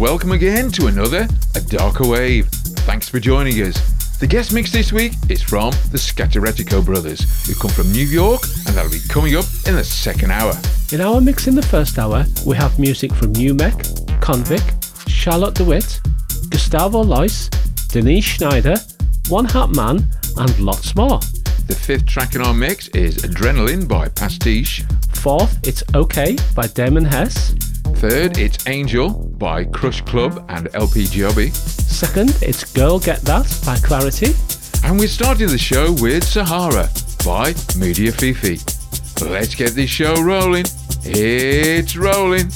Welcome again to another A Darker Wave. Thanks for joining us. The guest mix this week is from the Scattaretico brothers, who come from New York, and that'll be coming up in the second hour. In our mix in the first hour, we have music from UMEK, Konvic, Charlotte DeWitt, Gusttavo Luys, Denise Schneider, One Hat Man, and lots more. The fifth track in our mix is Adrenaline by Pastiche. Fourth, It's Okay by Damon Hess. Third, it's Angel by Crush Club and LP Giobbi. Second, it's Girl Get That by Clarity. And we're starting the show with Sahara by Moudy Afifi. Let's get this show rolling. It's rolling.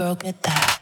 Sure.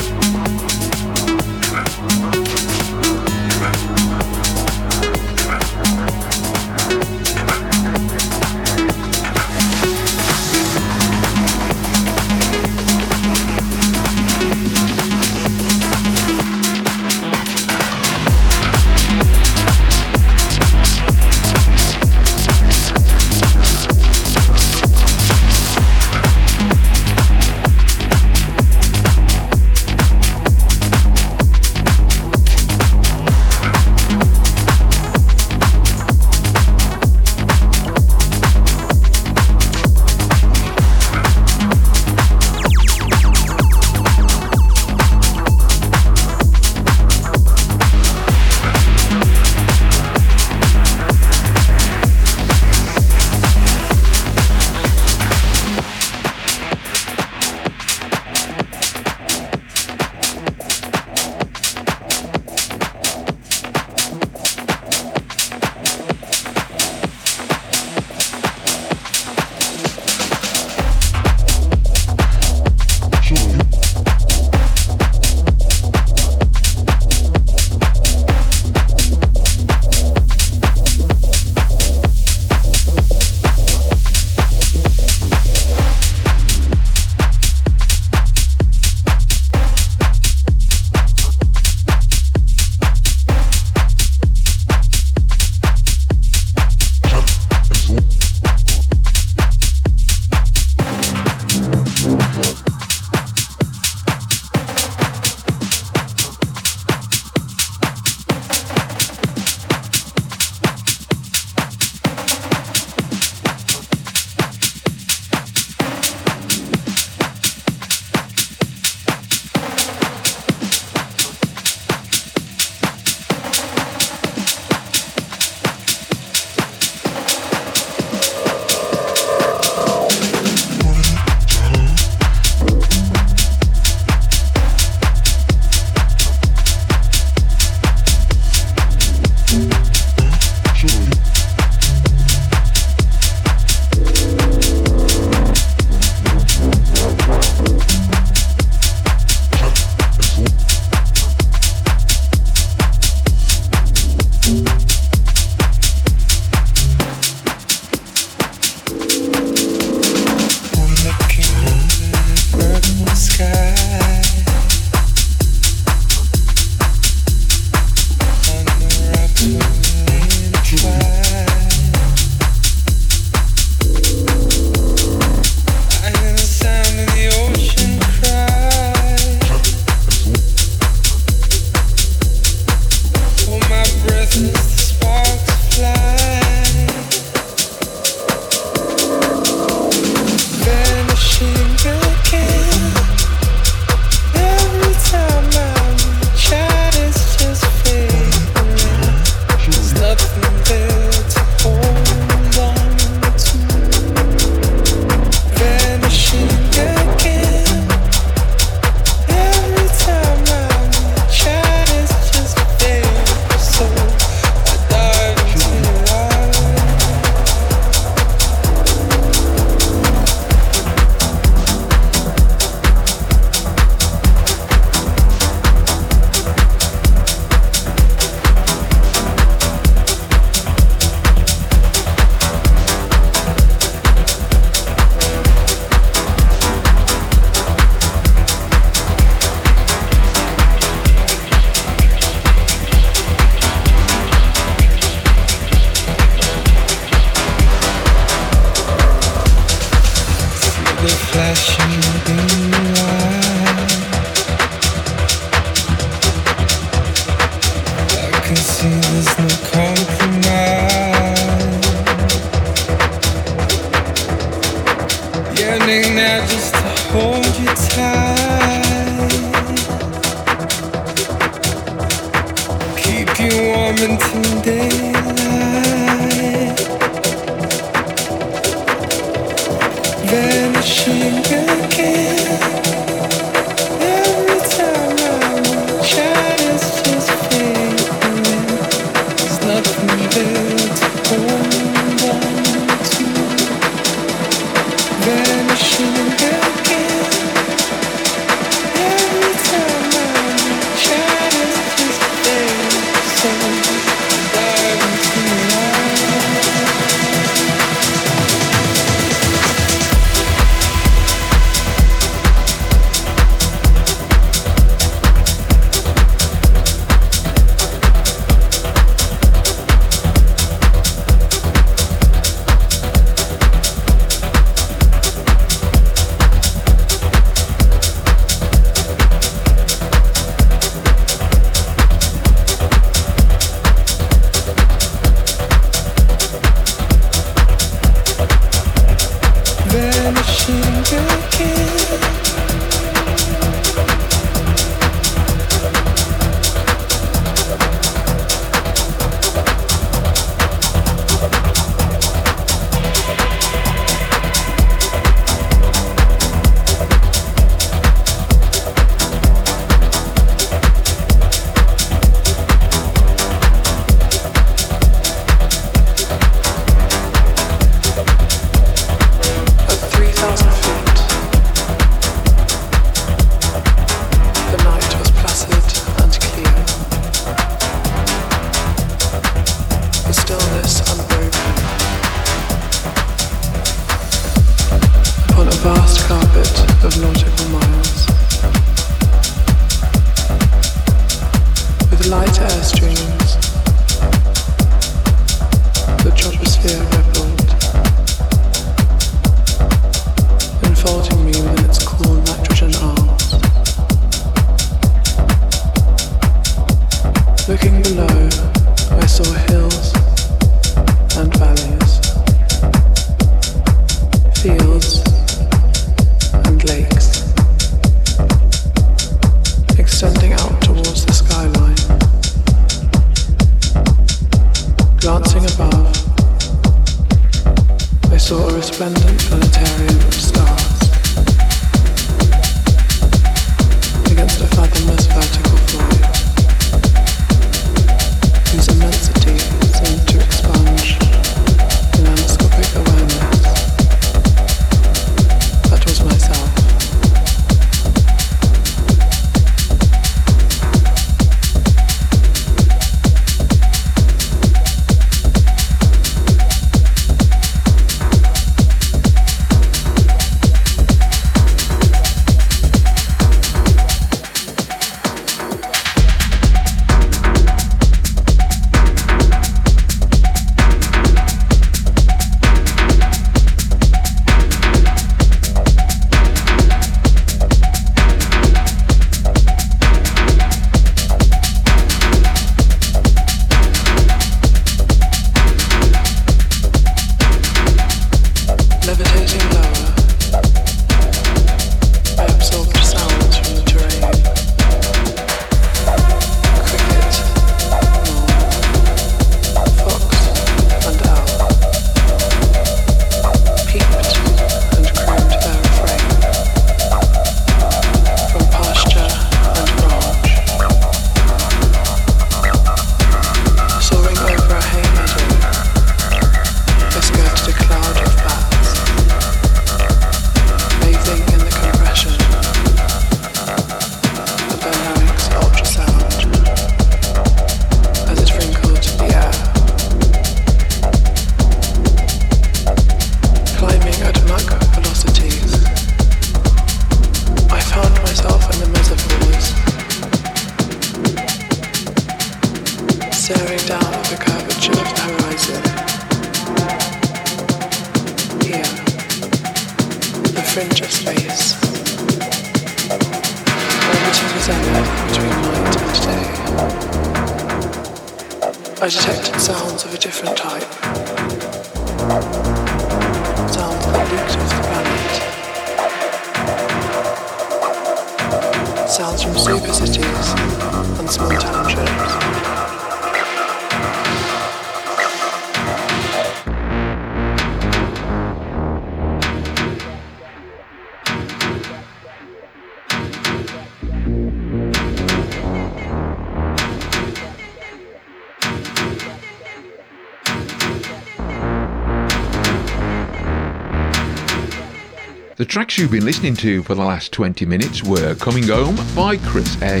tracks you've been listening to for the last 20 minutes were Coming Home by Chris A,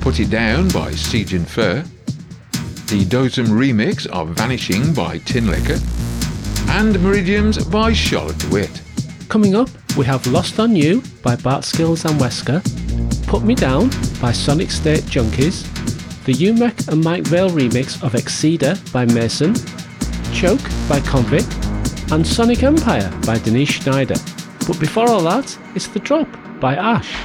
Put It Down by Siege & Fer, the Dosem remix of Vanishing by Tinlicker, and Meridians by Charlotte de Witte. Coming up, we have Lost on You by Bart Skils and Weska, Put Me Down by Sonic State Junkies, the UMEK and Mike Vale remix of Exceder by Mason, Choke by Konvic, and Sonic Empire by Denise Schneider. But before all that, it's The Drop by Ash.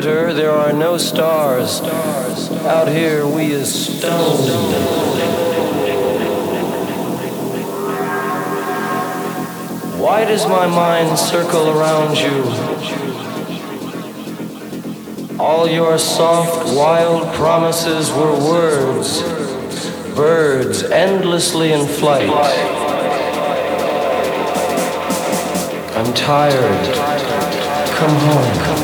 perimeter, there are no stars. Out here, we is stone. Why does my mind circle around you? All your soft, wild promises were words, birds endlessly in flight. I'm tired. Come home.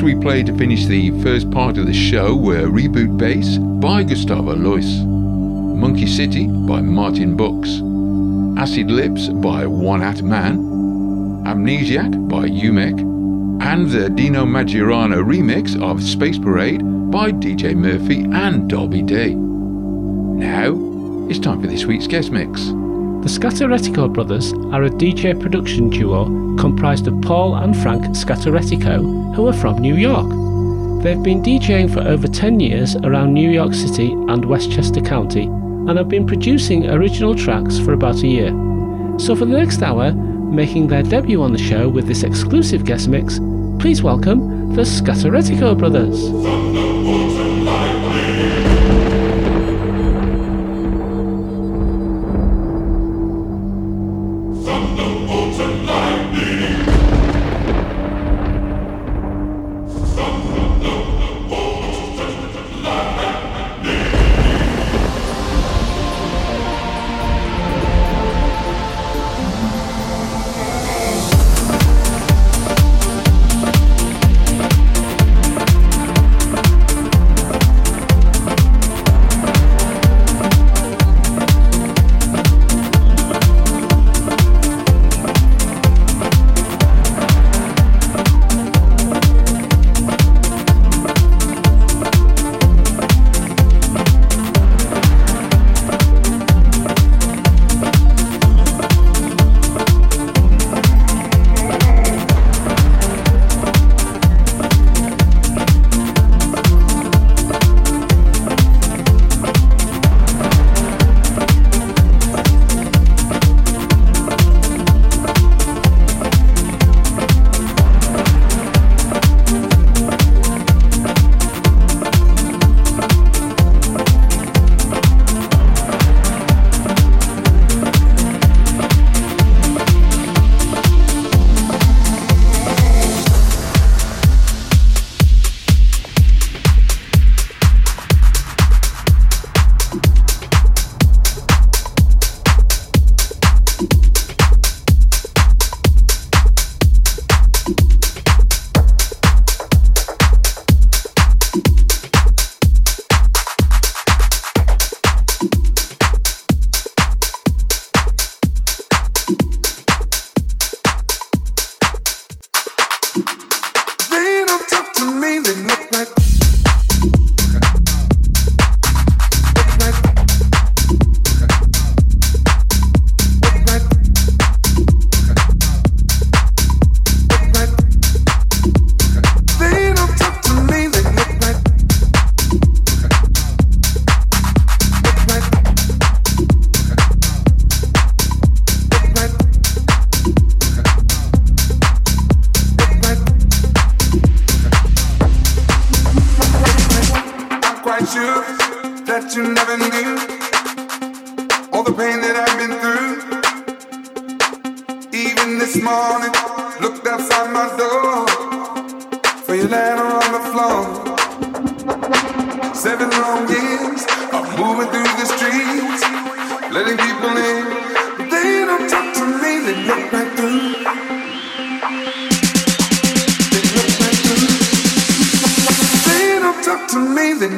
Played to finish the first part of the show were Reboot Bass by Gusttavo Luys, Monkey City by Martin Books, Acid Lips by One Hat Man, Amnesiac by Umek, and the Dino Maggiorano remix of Space Parade by DJ Murphy and Dolby D. Now, it's time for this week's guest mix. The Scattaretico brothers are a DJ production duo comprised of Paul and Frank Scattaretico, who are from New York. They've been DJing for over 10 years around New York City and Westchester County and have been producing original tracks for about a year. So, for the next hour, making their debut on the show with this exclusive guest mix, please welcome the Scattaretico brothers.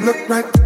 Look right.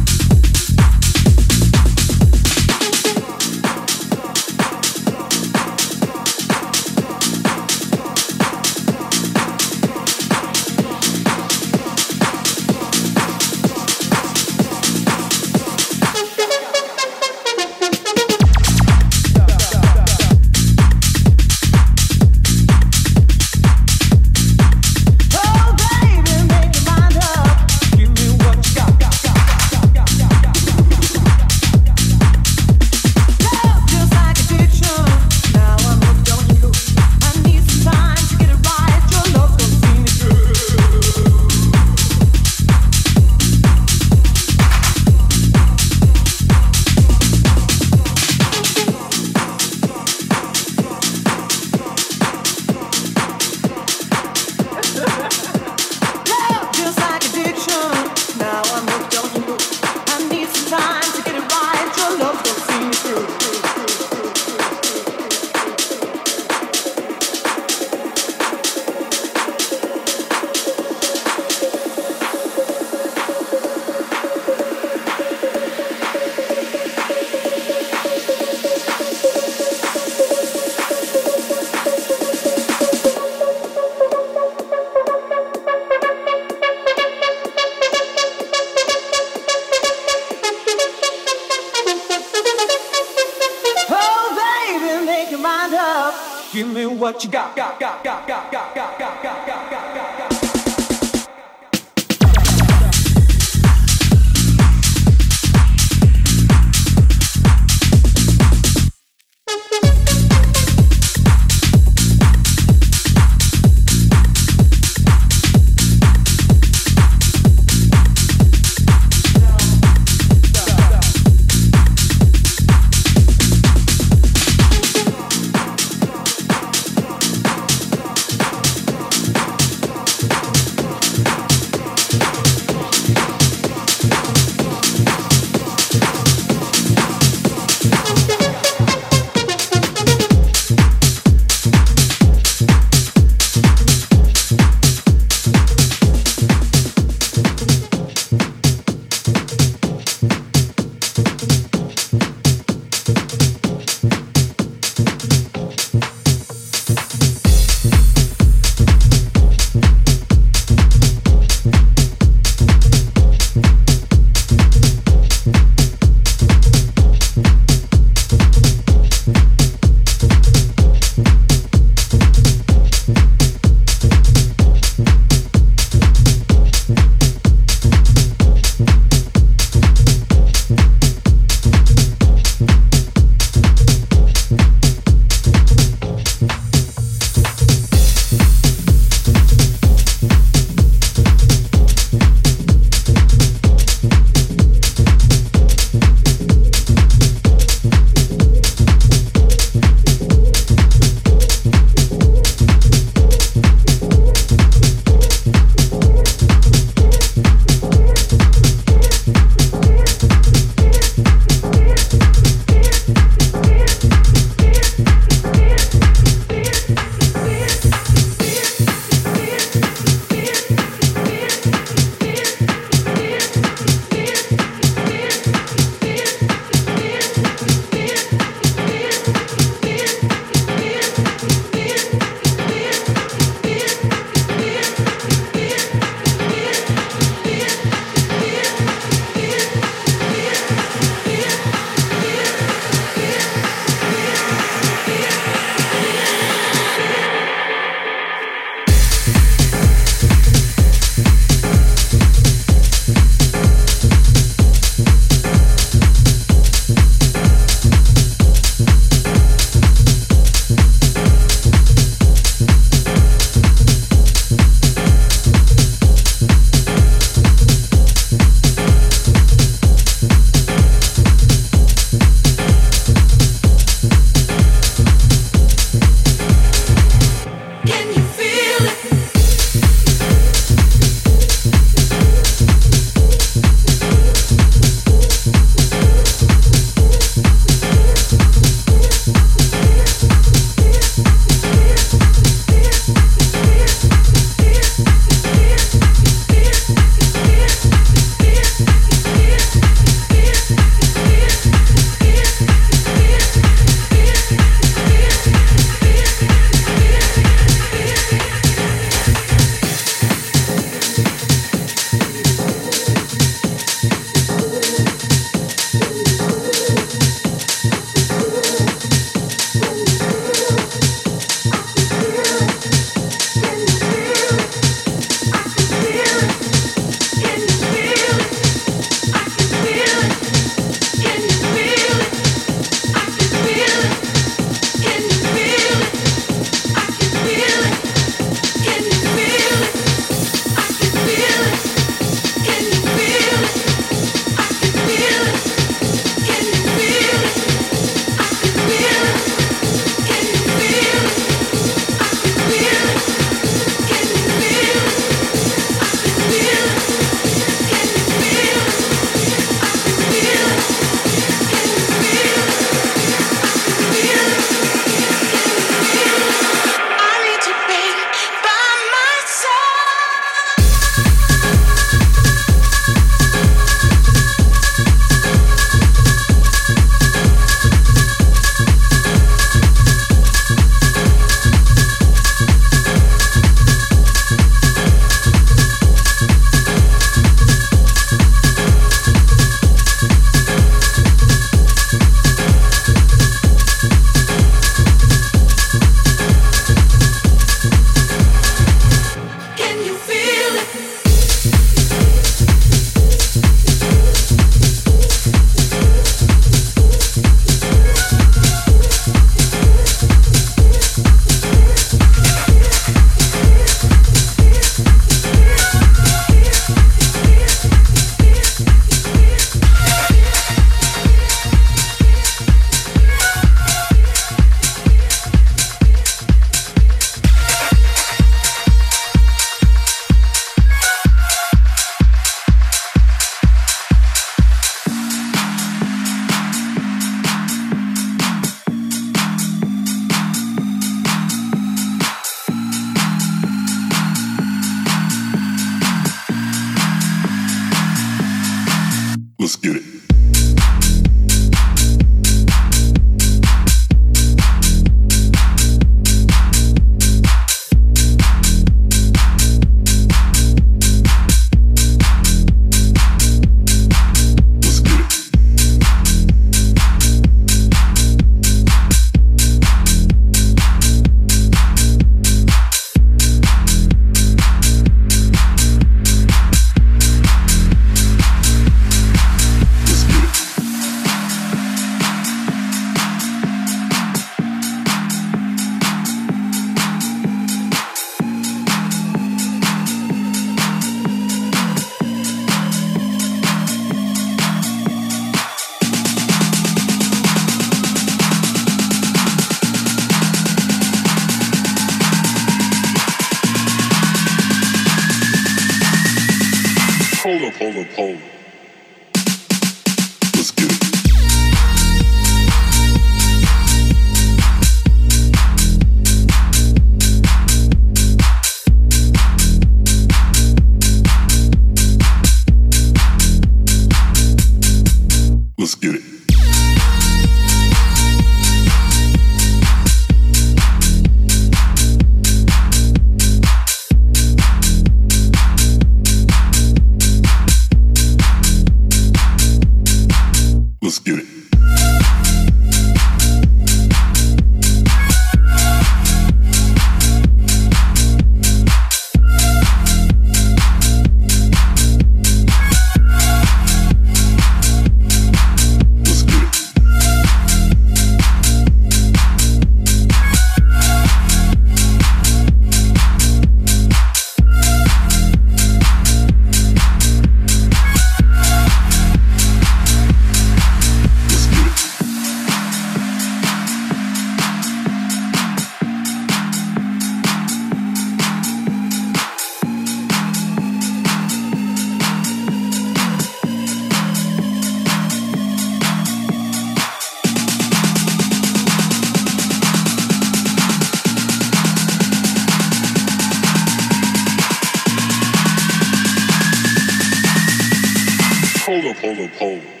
Up,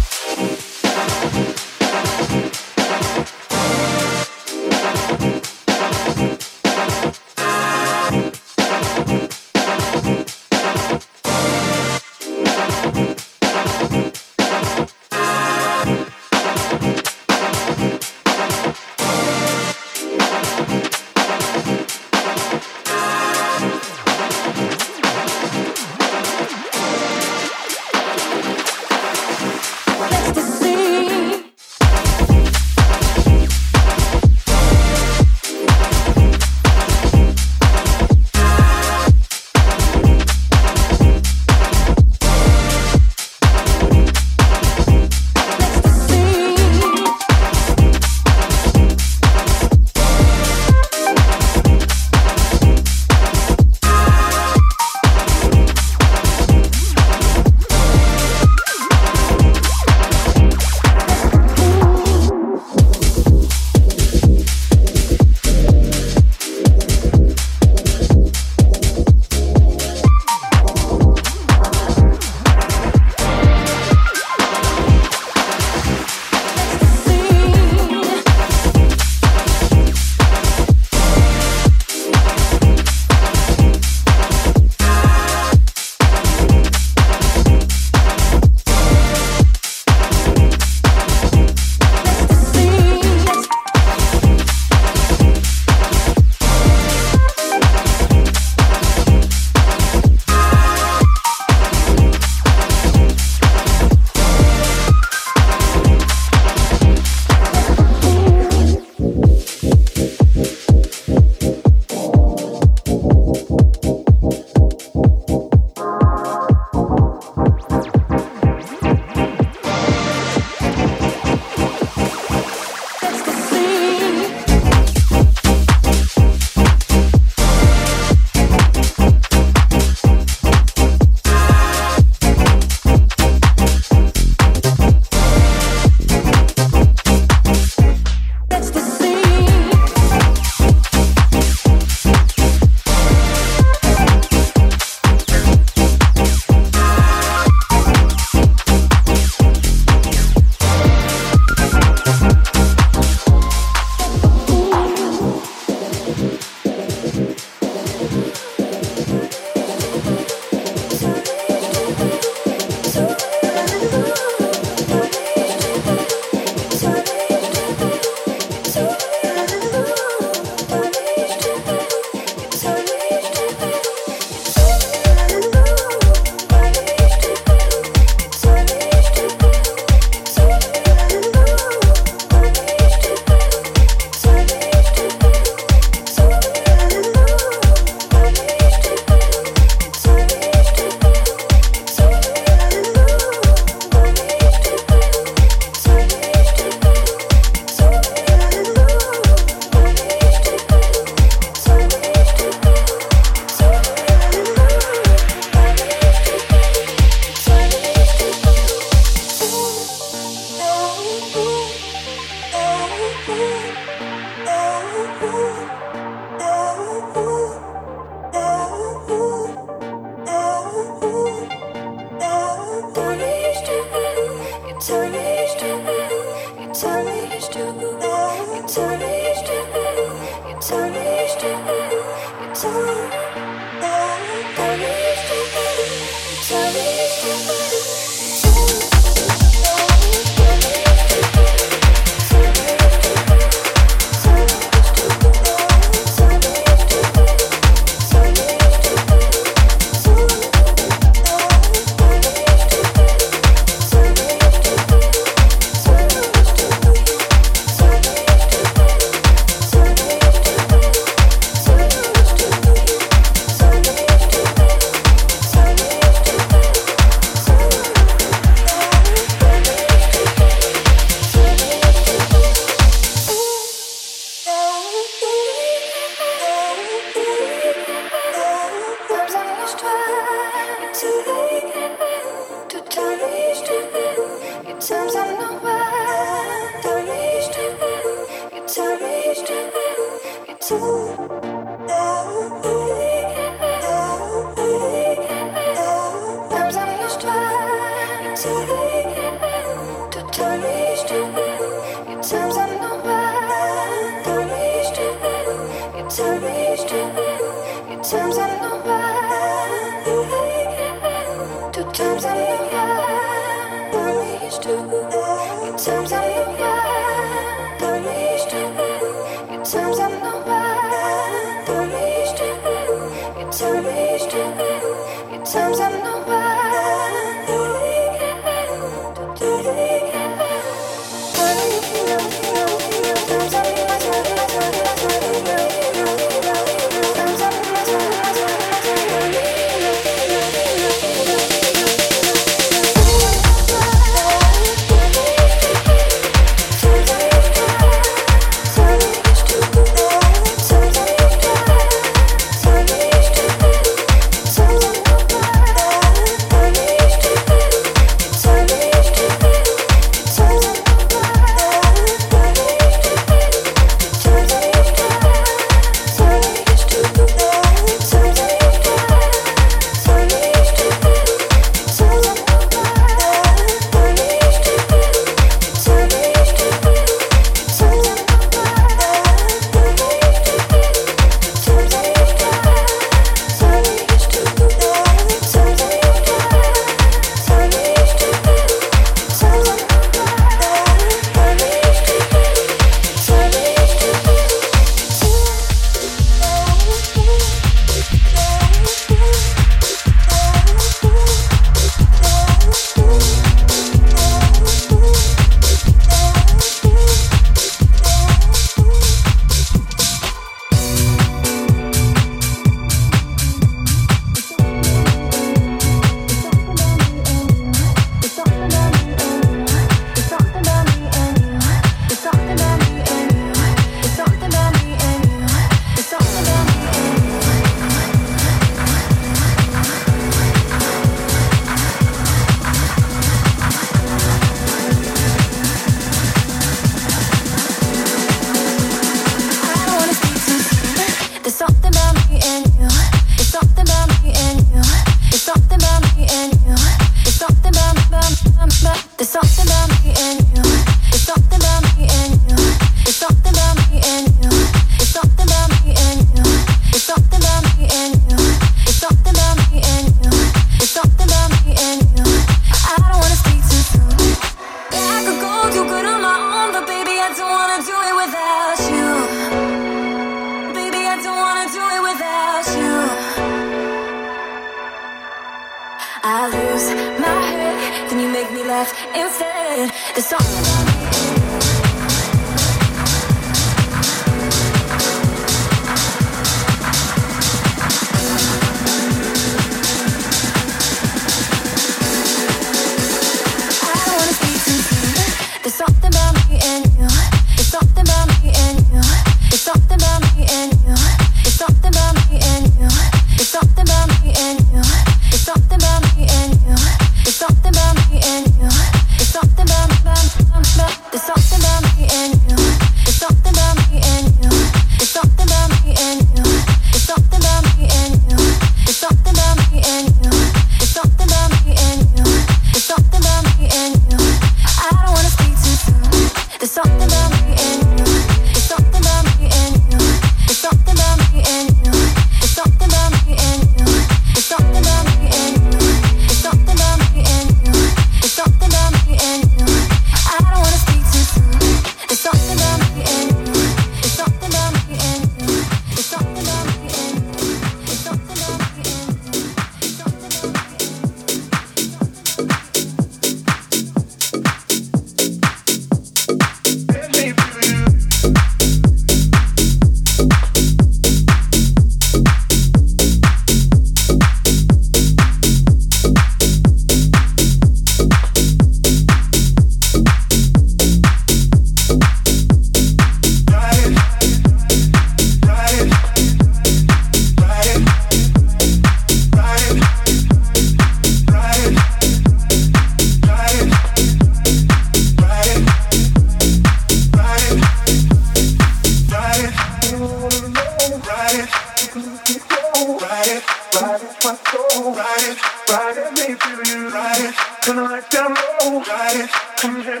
Let me feel you,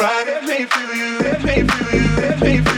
let me feel you, let me feel you, let me feel you,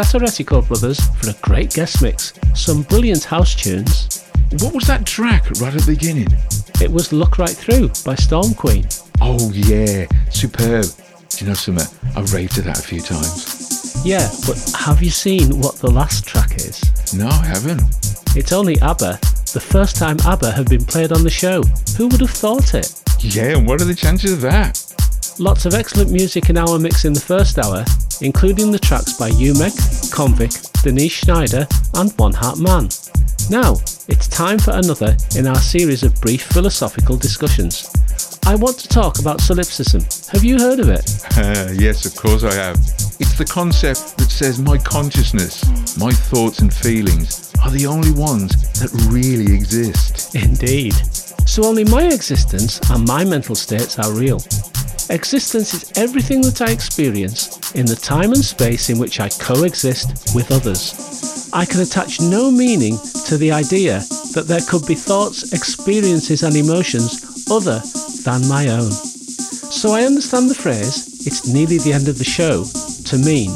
The Scattaretico brothers for a great guest mix. Some brilliant house tunes. What was that track right at the beginning? It was Look Right Through by Storm Queen. Oh yeah, superb. Do you know something? I've raved to that a few times. Yeah, but have you seen what the last track is? No, I haven't. It's only ABBA, the first time ABBA have been played on the show. Who would have thought it? Yeah, and what are the chances of that? Lots of excellent music in our mix in the first hour, including the tracks by Umek, Konvic, Denise Schneider, and One Hat Man. Now, it's time for another in our series of brief philosophical discussions. I want to talk about solipsism. Have you heard of it? Uh, yes, of course I have. It's the concept that says my consciousness, my thoughts and feelings are the only ones that really exist. Indeed. So only my existence and my mental states are real. Existence is everything that I experience in the time and space in which I coexist with others. I can attach no meaning to the idea that there could be thoughts, experiences, and emotions other than my own. So I understand the phrase, it's nearly the end of the show, to mean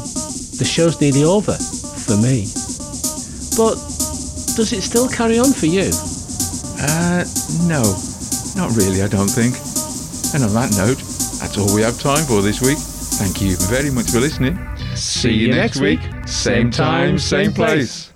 the show's nearly over for me. But does it still carry on for you? Uh, no, not really, I don't think. And on that note, that's all we have time for this week. Thank you very much for listening. See you next week. Same time, same place.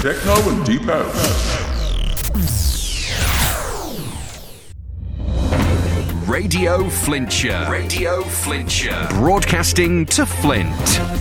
Techno and deep house. Radio Flintshire. Radio Flintshire. Broadcasting to Flint.